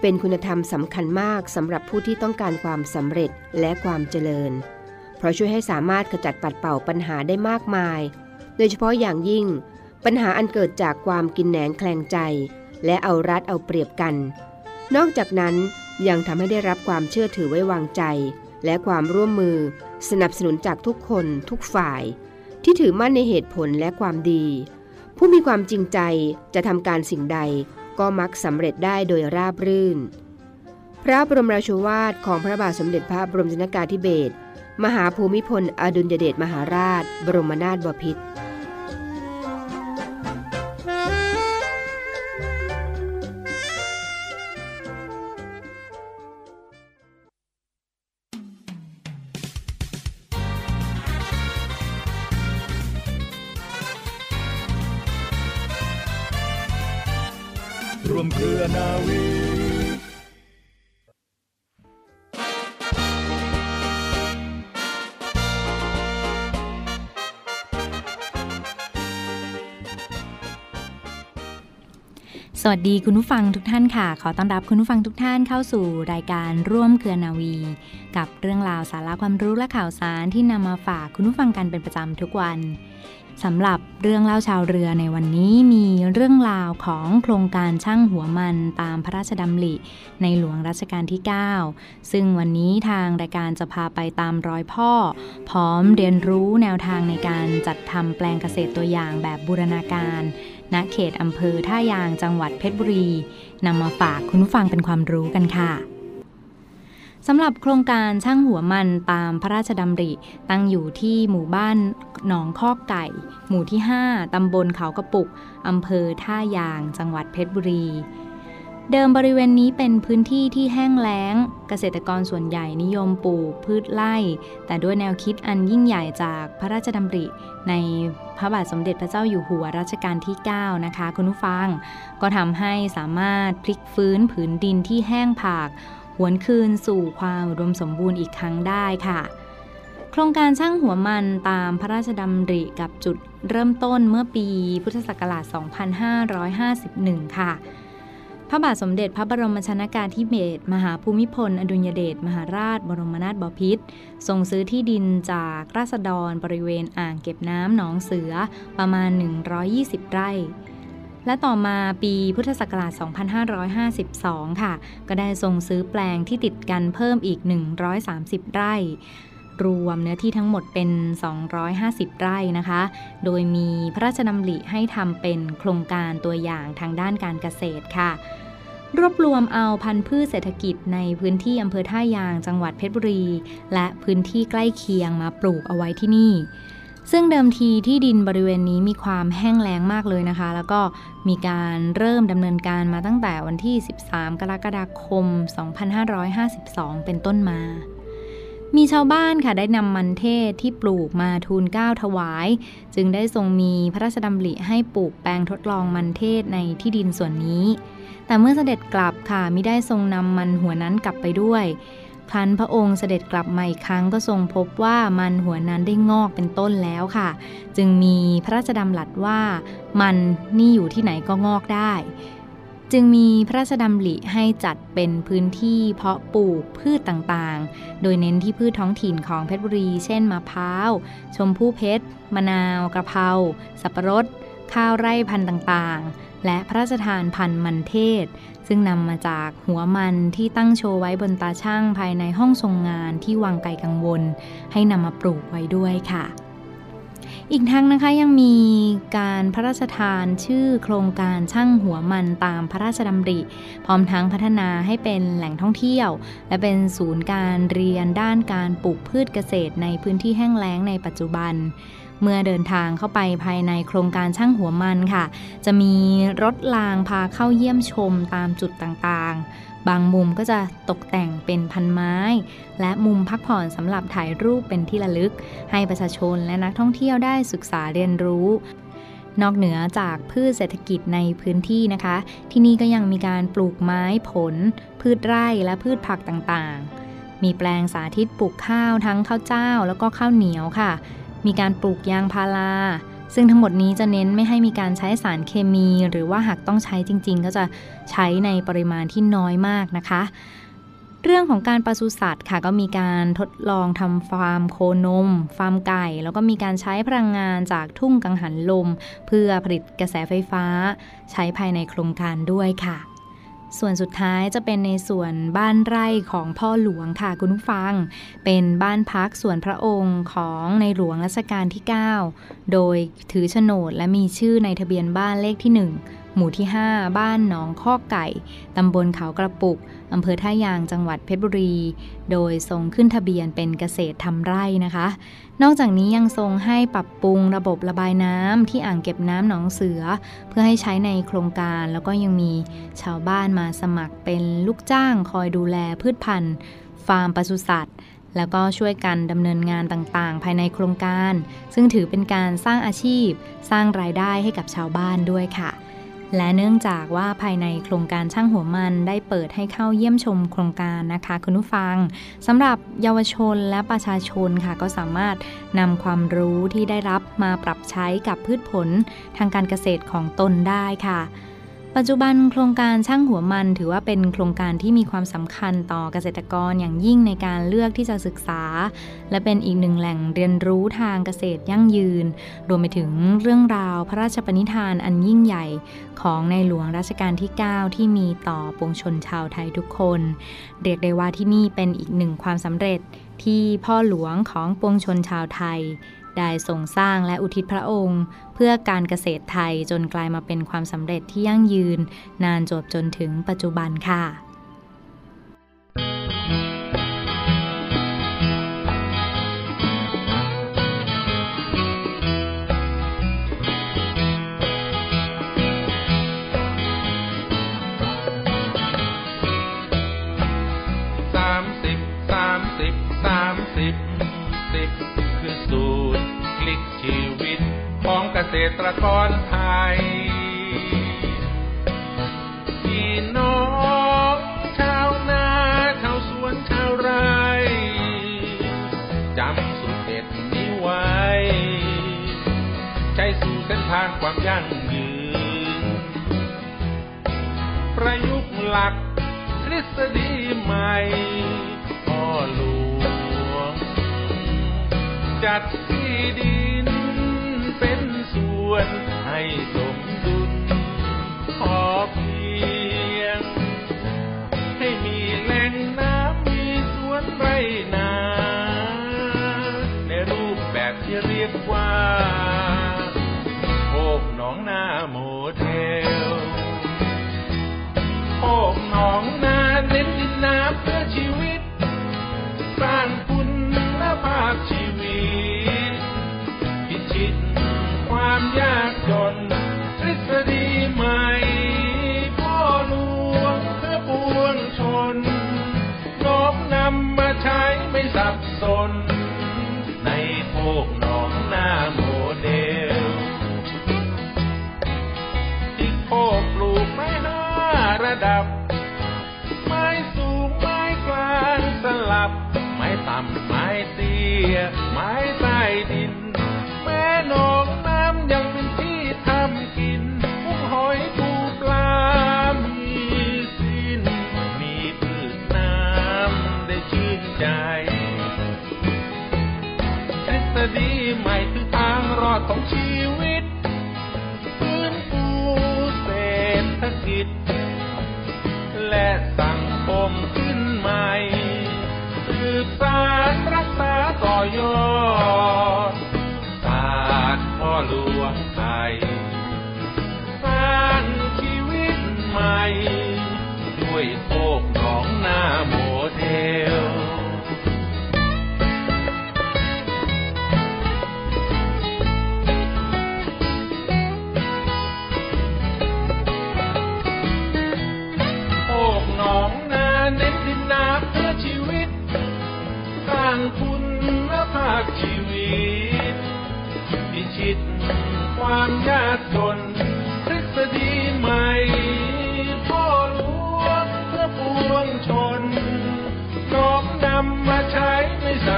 เป็นคุณธรรมสำคัญมากสำหรับผู้ที่ต้องการความสำเร็จและความเจริญ เพราะช่วยให้สามารถขจัดปัดเป่าปัญหาได้มากมาย โดยเฉพาะอย่างยิ่ง ปัญหาอันเกิดจากความกินแหนงแคลงใจ และเอารัดเอาเปรียบกัน นอกจากนั้นยังทำให้ได้รับความเชื่อถือไว้วางใจ และความร่วมมือ สนับสนุนจากทุกคนทุกฝ่าย ที่ถือมั่นในเหตุผลและความดี ผู้มีความจริงใจจะทำการสิ่งใด ก็มักสำเร็จได้โดยราบรื่น พระบรมราชวาทของพระบาทสมเด็จพระบรมชนกาธิเบศรมหาภูมิพลอดุลยเดชมหาราช บรมนาถบพิตร วัสดีคุณผู้ฟังทุกท่านค่ะ ขอต้อนรับคุณผู้ฟังทุกท่านเข้าสู่รายการร่วมเครือนาวี กับเรื่องราวสาระความรู้และข่าวสารที่นำมาฝากคุณผู้ฟังกันเป็นประจำทุกวันสำหรับเรื่องเล่าชาวเรือในวันนี้มีเรื่องราวของโครงการช่างหัวมันตามพระราชดำริ ในหลวงรัชกาลที่ 9 ซึ่งวันนี้ทางรายการจะพาไปตามรอยพ่อ พร้อมเรียนรู้แนวทางในการจัดทำแปลงเกษตรตัวอย่างแบบบูรณาการ ณเขตอำเภอท่ายางจังหวัดเพชรบุรีนำมาฝากคุณผู้ฟังเป็นความรู้กันค่ะสำหรับโครงการช่างหัวมันตามพระราชดำริ ตั้งอยู่ที่หมู่บ้านหนองคอกไก่ หมู่ที่ 5 ตำบลเขากระปุก อำเภอท่ายาง จังหวัดเพชรบุรี เดิมบริเวณนี้เป็นพื้นที่ที่แห้งแล้ง เกษตรกรส่วนใหญ่นิยมปลูกพืชไร่ แต่ด้วยแนวคิดอันยิ่งใหญ่จากพระราชดำริใน พระบาทสมเด็จพระเจ้าอยู่หัวรัชกาลที่ 9 นะคะ คุณผู้ฟัง ก็ทำให้สามารถพลิกฟื้นผืนดินที่แห้งผากหวนคืนสู่ความรวมสมบูรณ์อีกครั้งได้ค่ะ โครงการช่างหัวมันตามพระราชดำริกับจุดเริ่มต้นเมื่อปีพุทธศักราช 2551 ค่ะ พระบาทสมเด็จพระบรมชนากาธิเบศรมหาภูมิพล อดุลยเดชมหาราช บรมนาถบพิตรทรงซื้อที่ดินจากราษฎรบริเวณอ่างเก็บน้ำหนองเสือประมาณ 120 ไร่ และต่อมาปีพุทธศักราช 2552 ค่ะ ก็ได้ทรงซื้อแปลงที่ติดกันเพิ่มอีก 130 ไร่ รวมเนื้อที่ทั้งหมดเป็น 250 ไร่นะคะ โดยมีพระราชดำริให้ทำเป็นโครงการตัวอย่างทางด้านการเกษตรค่ะ รวบรวมเอาพันธุ์พืชเศรษฐกิจในพื้นที่อำเภอท่ายางจังหวัดเพชรบุรี และพื้นที่ใกล้เคียงมาปลูกเอาไว้ที่นี่ซึ่งเดิมทีที่ดินบริเวณนี้มีความแห้งแล้งมากเลยนะคะ แล้วก็มีการเริ่มดำเนินการมาตั้งแต่วันที่ 13 กรกฎาคม 2552 เป็นต้นมา มีชาวบ้านค่ะได้นำมันเทศที่ปลูกมาทูลเก้าถวาย จึงได้ทรงมีพระราชดำริให้ปลูกแปลงทดลองมันเทศในที่ดินส่วนนี้ แต่เมื่อเสด็จกลับค่ะม่ได้ทรงนำมันหัวนั้นกลับไปด้วยครั้นพระองค์เสด็จกลับมาอีกครั้งก็ทรงพบว่ามันหัวนั้นได้งอกเป็นต้นแล้วค่ะ จึงมีพระราชดำรัสว่ามันนี่อยู่ที่ไหนก็งอกได้ จึงมีพระราชดำริให้จัดเป็นพื้นที่เพาะปลูกพืชต่างๆ โดยเน้นที่พืชท้องถิ่นของเพชรบุรี เช่นมะพร้าว ชมพู่เพชร มะนาว กระเพรา สับปะรด ข้าวไร่พันธุ์ต่างๆ และพระราชทานพันธุ์มันเทศ ซึ่งนำมาจากหัวมันที่ตั้งโชว์ไว้บนตาช่างภายในห้องทรงงานที่วังไกลกังวล ให้นำมาปลูกไว้ด้วยค่ะ อีกทั้งนะคะยังมีการพระราชทานชื่อโครงการช่างหัวมันตามพระราชดำริ พร้อมทั้งพัฒนาให้เป็นแหล่งท่องเที่ยว และเป็นศูนย์การเรียนด้านการปลูกพืชเกษตรในพื้นที่แห้งแล้งในปัจจุบันเมื่อเดินทางเข้าไปภายในโครงการช่างหัวมันค่ะ จะมีรถรางพาเข้าเยี่ยมชมตามจุดต่างๆ บางมุมก็จะตกแต่งเป็นพันไม้ และมุมพักผ่อนสำหรับถ่ายรูปเป็นที่ระลึก ให้ประชาชนและนักท่องเที่ยวได้ศึกษาเรียนรู้ นอกเหนือจากพืชเศรษฐกิจในพื้นที่นะคะ ที่นี่ก็ยังมีการปลูกไม้ผล พืชไร่และพืชผักต่างๆ มีแปลงสาธิตปลูกข้าวทั้งข้าวเจ้า แล้วก็ข้าวเหนียวค่ะ มีการปลูกยางพารา ซึ่งทั้งหมดนี้จะเน้นไม่ให้มีการใช้สารเคมี หรือว่าหากต้องใช้จริง ๆ ก็จะใช้ในปริมาณที่น้อยมากนะคะ เรื่องของการปศุสัตว์ค่ะก็มีการทดลองทำฟาร์มโคนม ฟาร์มไก่ แล้วก็มีการใช้พลังงานจากทุ่งกังหันลม เพื่อผลิตกระแสไฟฟ้า ใช้ภายในโครงการด้วยค่ะ ส่วนสุดท้ายจะเป็นในส่วนบ้านไร่ของพ่อหลวงค่ะคุณผู้ฟัง เป็นบ้านพักส่วนพระองค์ของในหลวงรัชกาลที่ 9 โดยถือโฉนดและมีชื่อในทะเบียนบ้านเลขที่ 1 หมู่ที่ 5 บ้านหนองข้อไก่ ตำบลเขากระปุก อำเภอท่ายางจังหวัดเพชรบุรี โดยทรงขึ้นทะเบียนเป็นเกษตรทำไร่นะคะ นอกจากนี้ยังทรงให้ปรับปรุงระบบระบายน้ำที่อ่างเก็บน้ำหนองเสือ เพื่อให้ใช้ในโครงการ แล้วก็ยังมีชาวบ้านมาสมัครเป็นลูกจ้างคอยดูแลพืชพันธุ์ ฟาร์มปศุสัตว์ แล้วก็ช่วยกันดำเนินงานต่างๆ ภายในโครงการ ซึ่งถือเป็นการสร้างอาชีพ สร้างรายได้ให้กับชาวบ้านด้วยค่ะ และเนื่องจากว่าภายในโครงการช่างหัวมันได้เปิดให้เข้าเยี่ยมชมโครงการนะคะ คุณผู้ฟังสำหรับเยาวชนและประชาชนค่ะ ก็สามารถนำความรู้ที่ได้รับมาปรับใช้กับพืชผลทางการเกษตรของตนได้ค่ะ ปัจจุบันโครงการช่างหัวมันถือว่าเป็นโครงการที่มีความสำคัญต่อเกษตรกรอย่างยิ่งในการเลือกที่จะศึกษา และเป็นอีกหนึ่งแหล่งเรียนรู้ทางเกษตรยั่งยืน รวมไปถึงเรื่องราวพระราชปณิธานอันยิ่งใหญ่ ของในหลวงรัชกาลที่ 9 ที่มีต่อปวงชนชาวไทยทุกคน เรียกได้ว่าที่นี่เป็นอีกหนึ่งความสำเร็จที่พ่อหลวงของปวงชนชาวไทย ได้ทรงสร้างและอุทิศพระองค์ เพื่อการเกษตรไทยจนกลายมาเป็นความสำเร็จที่ยั่งยืน นานจบจนถึงปัจจุบันค่ะ กษตรกรไทยพี่น้องชาวนาชาวสวนชาวไร่จำสุดเด็ดนี้ไว้ ใช้สู่เส้นทางความยั่งยืน ประยุกต์หลักทฤษฎีใหม่พ่อหลวง จัดที่ดี วนให้สมดุลพอเพียง ให้มีแหล่งน้ำมีสวนไรนา ในรูปแบบที่เรียกว่าโอบหนองนาโมเดลโอบหนองนาเน้นดินน้ำ ค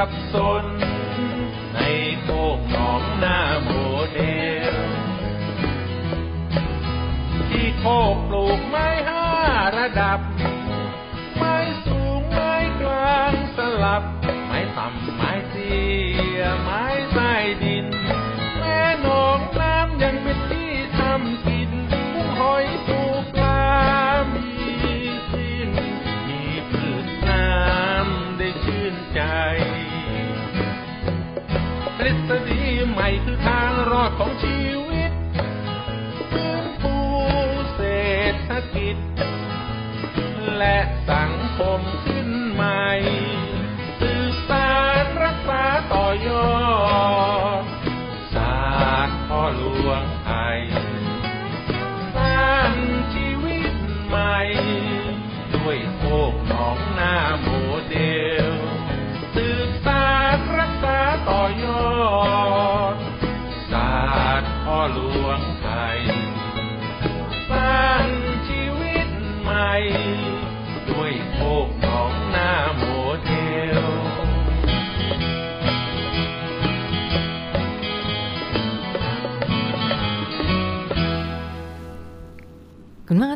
ไม่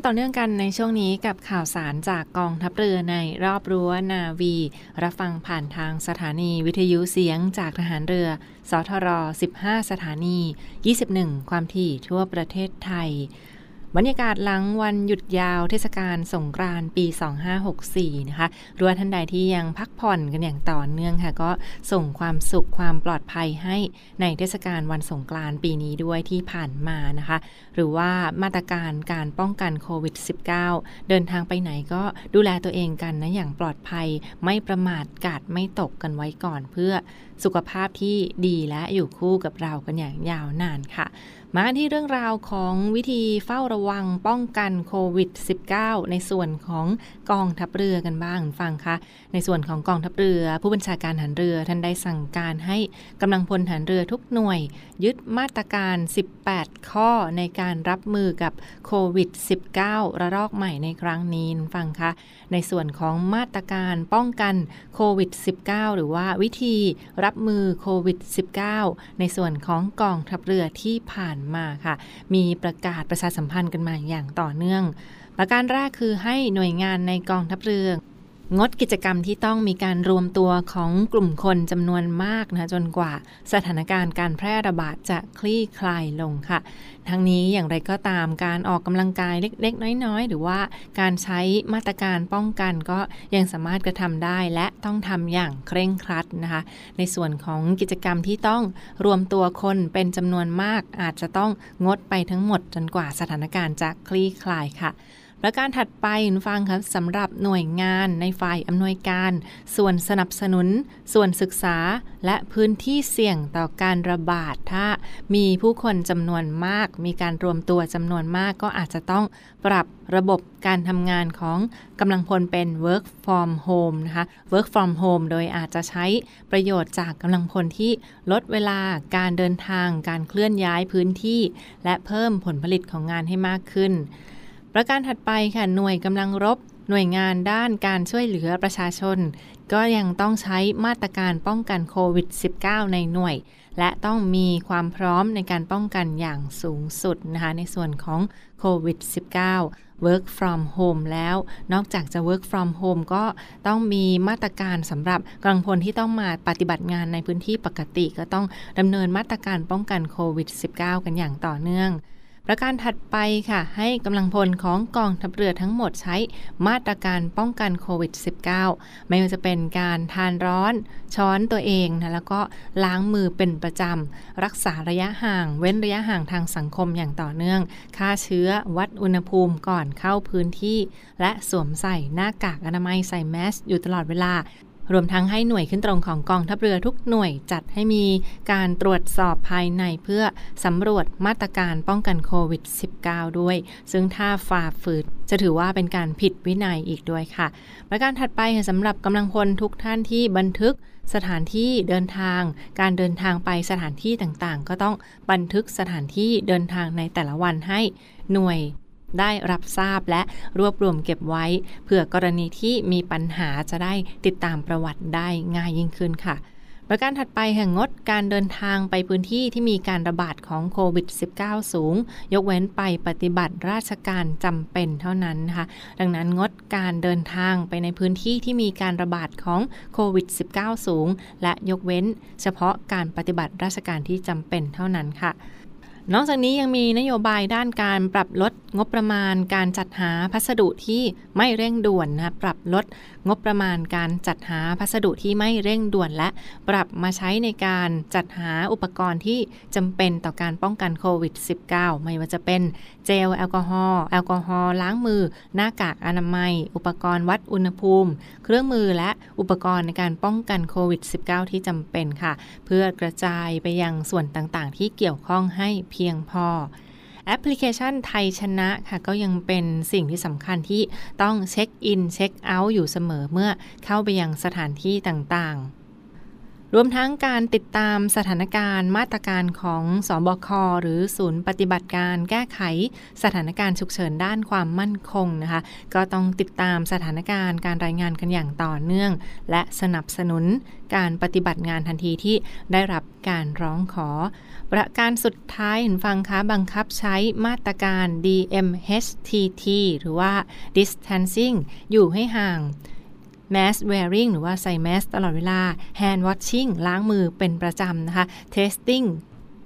ต่อเนื่องกันในช่วงนี้กับข่าวสารจากกองทัพเรือในรอบรั้วนาวี รับฟังผ่านทางสถานีวิทยุเสียงจากทหารเรือ สทร 15 สถานี 21 ความถี่ทั่วประเทศไทย บรรยากาศหลังวันหยุดยาวเทศกาลสงกรานต์ปี 2564 นะคะรัวท่านใดที่ยังพักผ่อนกันอย่างต่อเนื่องค่ะ ก็ส่งความสุขความปลอดภัยให้ในเทศกาลวันสงกรานต์ปีนี้ด้วยที่ผ่านมานะคะ หรือว่ามาตรการการป้องกันโควิด -19 เดินทางไปไหนก็ดูแลตัวเองกันนะอย่างปลอดภัยไม่ประมาทกาดไม่ตกกันไว้ก่อนเพื่อสุขภาพที่ดีและอยู่คู่กับเรากันอย่างยาวนานค่ะ มาที่เรื่องราวของวิธีเฝ้าระวังป้องกันโควิด -19 ในส่วนของกองทัพเรือกันบ้างฟังคะในส่วนของกองทัพเรือ ผู้บัญชาการหารเรือท่านได้สั่งการให้กำลังพลหารเรือทุกหน่วย ยึดมาตรการ 18 ข้อในการรับมือกับโควิด -19 ระลอกใหม่ในครั้งนี้ฟังคะในส่วนของมาตรการป้องกันโควิด -19 หรือว่าวิธีรับมือโควิด -19 ในส่วนของกองทัพเรือที่ผ่านมาค่ะ มีประกาศประชาสัมพันธ์กันมาอย่างต่อเนื่อง ประการแรกคือให้หน่วยงานในกองทัพเรือ งดกิจกรรมที่ต้องมีการรวมตัวของกลุ่มคนจำนวนมากนะจนกว่าสถานการณ์การแพร่ระบาดจะคลี่คลายลงค่ะ ทั้งนี้อย่างไรก็ตามการออกกำลังกายเล็กๆ น้อยๆ หรือว่าการใช้มาตรการป้องกันก็ยังสามารถกระทำได้และต้องทำอย่างเคร่งครัดนะคะ ในส่วนของกิจกรรมที่ต้องรวมตัวคนเป็นจำนวนมากอาจจะต้องงดไปทั้งหมดจนกว่าสถานการณ์จะคลี่คลายค่ะ ประการถัดไปคุณฟังครับสำหรับหน่วยงานในฝ่ายอำนวยการ ส่วนสนับสนุน ส่วนศึกษา และพื้นที่เสี่ยงต่อการระบาดถ้า มีผู้คนจำนวนมาก มีการรวมตัวจำนวนมากก็อาจจะต้องปรับระบบการทำงานของกำลังพลเป็น work from home นะคะ work from home โดยอาจจะใช้ประโยชน์จากกำลังพลที่ลดเวลาการเดินทาง การเคลื่อนย้ายพื้นที่ และเพิ่มผลผลิตของงานให้มากขึ้น ประการถัดไปค่ะหน่วยกำลังรบ หน่วยงานด้านการช่วยเหลือประชาชน ก็ยังต้องใช้มาตรการป้องกันโควิด -19 ในหน่วย และต้องมีความพร้อมในการป้องกันอย่างสูงสุดนะคะในส่วนของโควิด -19 work from home แล้ว นอกจากจะ work from home ก็ต้องมีมาตรการสำหรับกำลังพลที่ต้องมาปฏิบัติงานในพื้นที่ปกติ ก็ต้องดำเนินมาตรการป้องกันโควิด -19 กันอย่างต่อเนื่อง ประการถัดไปค่ะ ให้กำลังพลของกองทัพเรือทั้งหมดใช้มาตรการป้องกันโควิด -19 ไม่ว่าจะเป็นการทานร้อน ช้อนตัวเองนะแล้วก็ล้างมือเป็นประจำ รักษาระยะห่าง เว้นระยะห่างทางสังคมอย่างต่อเนื่อง ฆ่าเชื้อวัดอุณหภูมิก่อนเข้าพื้นที่ และสวมใส่หน้ากากอนามัยใส่แมสอยู่ตลอดเวลา รวมทั้งให้หน่วยขึ้นตรงของกองทัพเรือทุกหน่วยจัดให้มีการตรวจสอบภายในเพื่อสำรวจมาตรการป้องกันโควิด -19 ด้วย ซึ่งถ้าฝ่าฝืนจะถือว่าเป็นการผิดวินัยอีกด้วยค่ะ ประการถัดไปสำหรับกำลังพลทุกท่านที่บันทึกสถานที่เดินทาง การเดินทางไปสถานที่ต่างๆ ก็ต้องบันทึกสถานที่เดินทางในแต่ละวันให้หน่วย ได้รับทราบและรวบรวมเก็บไว้ เพื่อกรณีที่มีปัญหาจะได้ติดตามประวัติได้ง่ายยิ่งขึ้นค่ะ ประการถัดไปแห่งงดการเดินทางไปพื้นที่ที่มีการระบาดของโควิด -19 สูง ยกเว้นไปปฏิบัติราชการจำเป็นเท่านั้นนะคะดังนั้นงดการเดินทางไปในพื้นที่ที่มีการระบาดของโควิด -19 สูง และยกเว้นเฉพาะการปฏิบัติราชการที่จำเป็นเท่านั้นค่ะ นอกจากนี้ยังมีนโยบายด้านการปรับลดงบประมาณการจัดหาพัสดุที่ไม่เร่งด่วนนะปรับลดงบประมาณการจัดหาพัสดุที่ไม่เร่งด่วน และปรับมาใช้ในการจัดหาอุปกรณ์ที่จำเป็นต่อการป้องกันโควิด -19 ไม่ว่าจะเป็นเจลแอลกอฮอล์แอลกอฮอล์ล้างมือ หน้ากากอนามัย อุปกรณ์วัดอุณหภูมิ เครื่องมือและอุปกรณ์ในการป้องกันโควิด -19 ที่จำเป็นค่ะ เพื่อกระจายไปยังส่วนต่างๆ ที่เกี่ยวข้องให้เพียงพอแอปพลิเคชันไทยชนะค่ะก็ยังเป็นสิ่งที่สำคัญที่ต้องเช็คอินเช็คเอาท์อยู่เสมอเมื่อเข้าไปยังสถานที่ต่างๆ รวมทั้งการติดตามสถานการณ์มาตรการของศบคหรือศูนย์ปฏิบัติการแก้ไขสถานการณ์ฉุกเฉินด้านความมั่นคงนะคะ ก็ต้องติดตามสถานการณ์การรายงานกันอย่างต่อเนื่อง และสนับสนุนการปฏิบัติงานทันทีที่ได้รับการร้องขอ ประการสุดท้ายเห็นฟังคะบังคับใช้มาตรการ DMHTT หรือว่า distancing อยู่ให้ห่าง mask wearing หรือว่าใส่แมสตลอดเวลา hand washing ล้างมือเป็นประจำนะคะ testing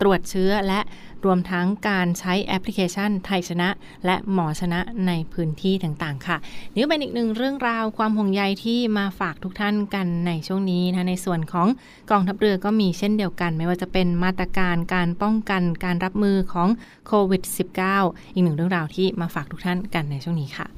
ตรวจเชื้อและรวมทั้งการใช้แอปพลิเคชันไทยชนะ และหมอชนะในพื้นที่ต่างๆ ค่ะ นี่เป็นอีกหนึ่งเรื่องราวความห่วงใยที่มาฝากทุกท่านกันในช่วงนี้นะในส่วนของกองทัพเรือก็มีเช่นเดียวกัน ไม่ว่าจะเป็นมาตรการการป้องกันการรับมือของโควิด -19 อีกหนึ่งเรื่องราวที่มาฝากทุกท่านกันในช่วงนี้ค่ะ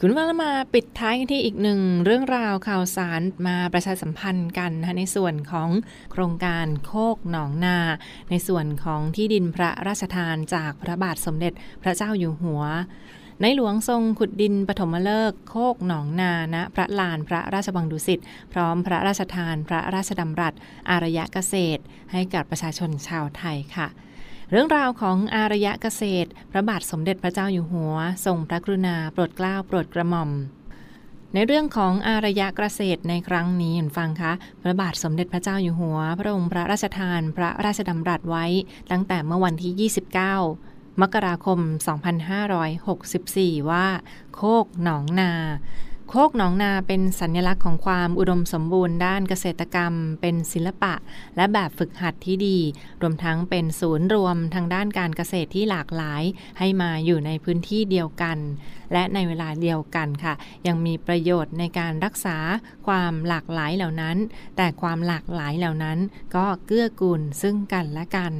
คุณว่ามาปิดท้ายกันที่อีกหนึ่งเรื่องราวข่าวสารมาประชาสัมพันธ์กันนะในส่วนของโครงการโคกหนองนา ในส่วนของที่ดินพระราชทานจากพระบาทสมเด็จพระเจ้าอยู่หัวในหลวงทรงขุดดินปฐมฤกษ์โคกหนองนาณพระลานพระราชบังดุสิตพร้อมพระราชทาน พระราชดำรัสอารยะเกษตร ให้กับประชาชนชาวไทยค่ะ เรื่องราวของอารยะเกษตร พระบาทสมเด็จพระเจ้าอยู่หัว ทรงพระกรุณาโปรดเกล้าโปรดกระหม่อม ในเรื่องของอารยะเกษตรในครั้งนี้เห็นฟังคะ พระบาทสมเด็จพระเจ้าอยู่หัว พระองค์พระราชทาน พระราชดำรัสไว้ ตั้งแต่เมื่อวันที่ 29มกราคม 2564 ว่า โคกหนองนา โคกหนองนาเป็นสัญลักษณ์ของความอุดมสมบูรณ์ด้านเกษตรกรรม เป็นศิลปะ และแบบฝึกหัดที่ดี รวมทั้งเป็นศูนย์รวมทางด้านการเกษตรที่หลากหลาย ให้มาอยู่ในพื้นที่เดียวกัน และในเวลาเดียวกันค่ะ ยังมีประโยชน์ในการรักษาความหลากหลายเหล่านั้น แต่ความหลากหลายเหล่านั้นก็เกื้อกูลซึ่งกันและกัน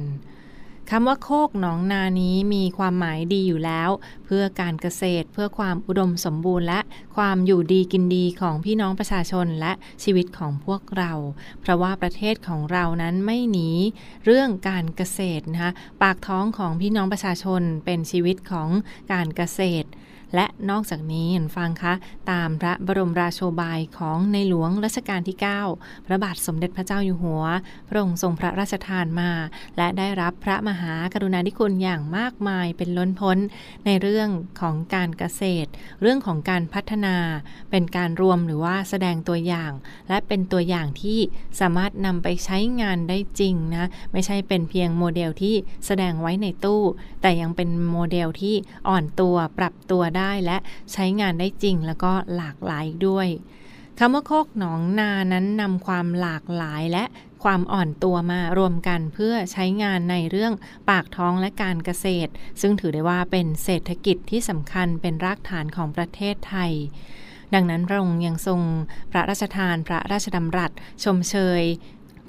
คำว่าโคกหนองนานี้มีความหมายดีอยู่แล้ว เพื่อการเกษตรเพื่อความอุดมสมบูรณ์ และความอยู่ดีกินดีของพี่น้องประชาชนและชีวิตของพวกเรา เพราะว่าประเทศของเรานั้นไม่หนีเรื่องการเกษตรนะคะปากท้องของพี่น้องประชาชนเป็นชีวิตของการเกษตร และนอกจากนี้เห็นฟังคะ ตามพระบรมราโชบายของในหลวงรัชกาลที่ 9 พระบาทสมเด็จพระเจ้าอยู่หัว พระองค์ทรงพระราชทานมา และได้รับพระมหากรุณาธิคุณอย่างมากมายเป็นล้นพ้น ในเรื่องของการเกษตร เรื่องของการพัฒนา เป็นการรวมหรือว่าแสดงตัวอย่าง และเป็นตัวอย่างที่สามารถนำไปใช้งานได้จริงนะ ไม่ใช่เป็นเพียงโมเดลที่แสดงไว้ในตู้ แต่ยังเป็นโมเดลที่อ่อนตัวปรับตัวได้และใช้งานได้จริงแล้วก็หลากหลายด้วยคำว่าโคกหนองนานั้นนำความหลากหลายและความอ่อนตัวมารวมกันเพื่อใช้งานในเรื่องปากท้องและการเกษตร ซึ่งถือได้ว่าเป็นเศรษฐกิจที่สำคัญเป็นรากฐานของประเทศไทย ดังนั้นพระองค์ยังทรงพระราชทานพระราชดำรัส ชมเชย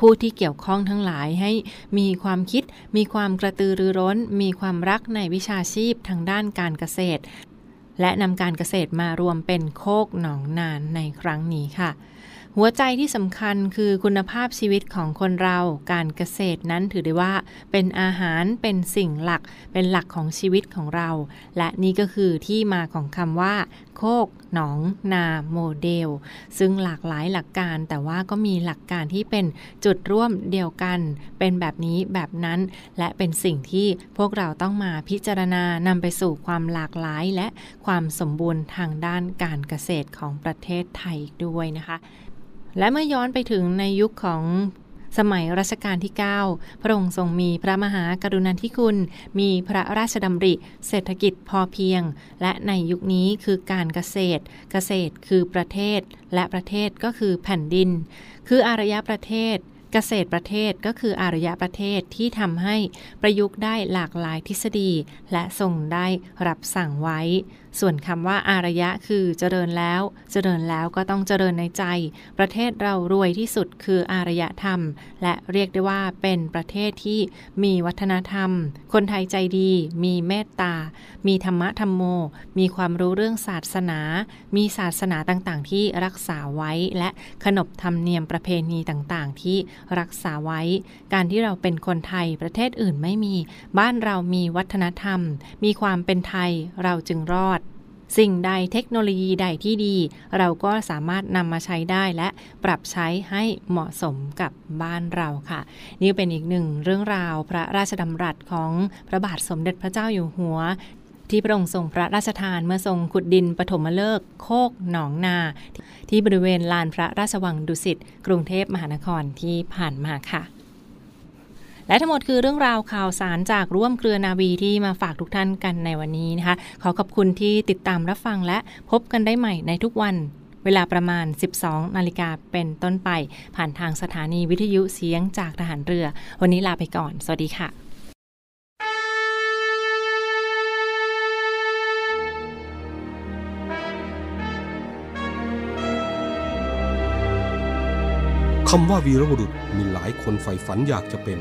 ผู้ที่เกี่ยวข้องทั้งหลายให้มีความคิด มีความกระตือรือร้น มีความรักในวิชาชีพทางด้านการเกษตร และนำการเกษตรมารวมเป็นโคกหนองนานในครั้งนี้ค่ะ หัวใจที่สำคัญคือคุณภาพชีวิตของคนเรา การเกษตรนั้นถือได้ว่า เป็นอาหารเป็นสิ่งหลัก เป็นหลักของชีวิตของเรา และนี่ก็คือที่มาของคำว่า โคกหนอง นาโมเดล ซึ่งหลากหลายหลักการแต่ว่าก็มีหลักการที่เป็นจุดร่วมเดียวกัน เป็นแบบนี้แบบนั้น และเป็นสิ่งที่พวกเราต้องมาพิจารณานำไปสู่ความหลากหลายและความสมบูรณ์ทางด้านการเกษตรของประเทศไทยด้วยนะคะ และเมื่อย้อนไปถึงในยุคของสมัยรัชกาลที่ 9 พระองค์ทรงมีพระมหากรุณาธิคุณ มีพระราชดำริ เศรษฐกิจพอเพียง และในยุคนี้คือการเกษตร เกษตรคือประเทศ และประเทศก็คือแผ่นดิน คืออารยประเทศ เกษตรประเทศก็คืออารยประเทศที่ทำให้ประยุกต์ได้หลากหลายทฤษฎี และทรงได้รับสั่งไว้ ส่วนคำว่าอารยะคือเจริญแล้ว เจริญแล้วก็ต้องเจริญในใจ ประเทศเรารวยที่สุดคืออารยธรรม และเรียกได้ว่าเป็นประเทศที่มีวัฒนธรรม คนไทยใจดี มีเมตตา มีธรรมะธรรมโม มีความรู้เรื่องศาสนา มีศาสนาต่างๆ ที่รักษาไว้ และขนบธรรมเนียมประเพณีต่างๆ ที่รักษาไว้ การที่เราเป็นคนไทยประเทศอื่นไม่มี บ้านเรามีวัฒนธรรม มีความเป็นไทยเราจึงรอด สิ่งใดเทคโนโลยีใดที่ดี เราก็สามารถนำมาใช้ได้และปรับใช้ให้เหมาะสมกับบ้านเราค่ะ นี่เป็นอีกหนึ่งเรื่องราวพระราชดำรัสของพระบาทสมเด็จพระเจ้าอยู่หัวที่พระองค์ทรงพระราชทานเมื่อทรงขุดดินปฐมฤกษ์โคกหนองนา ที่บริเวณลานพระราชวังดุสิตกรุงเทพมหานครที่ผ่านมาค่ะ และทั้งหมดคือเรื่องราวข่าวสารจากร่วมเครือนาวีที่มาฝากทุกท่านกันในวันนี้นะคะ ขอขอบคุณที่ติดตามรับฟังและพบกันได้ใหม่ในทุกวันเวลาประมาณ 12 นาฬิกาเป็นต้นไป ผ่านทางสถานีวิทยุเสียงจากทหารเรือ วันนี้ลาไปก่อน สวัสดีค่ะคำว่าวีรบุรุษมีหลายคนใฝ่ฝันอยากจะเป็น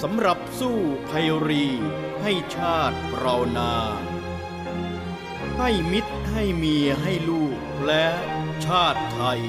สำหรับสู้ภัยรีให้ชาติเรานา ให้มิตรให้เมียให้ลูกและชาติไทย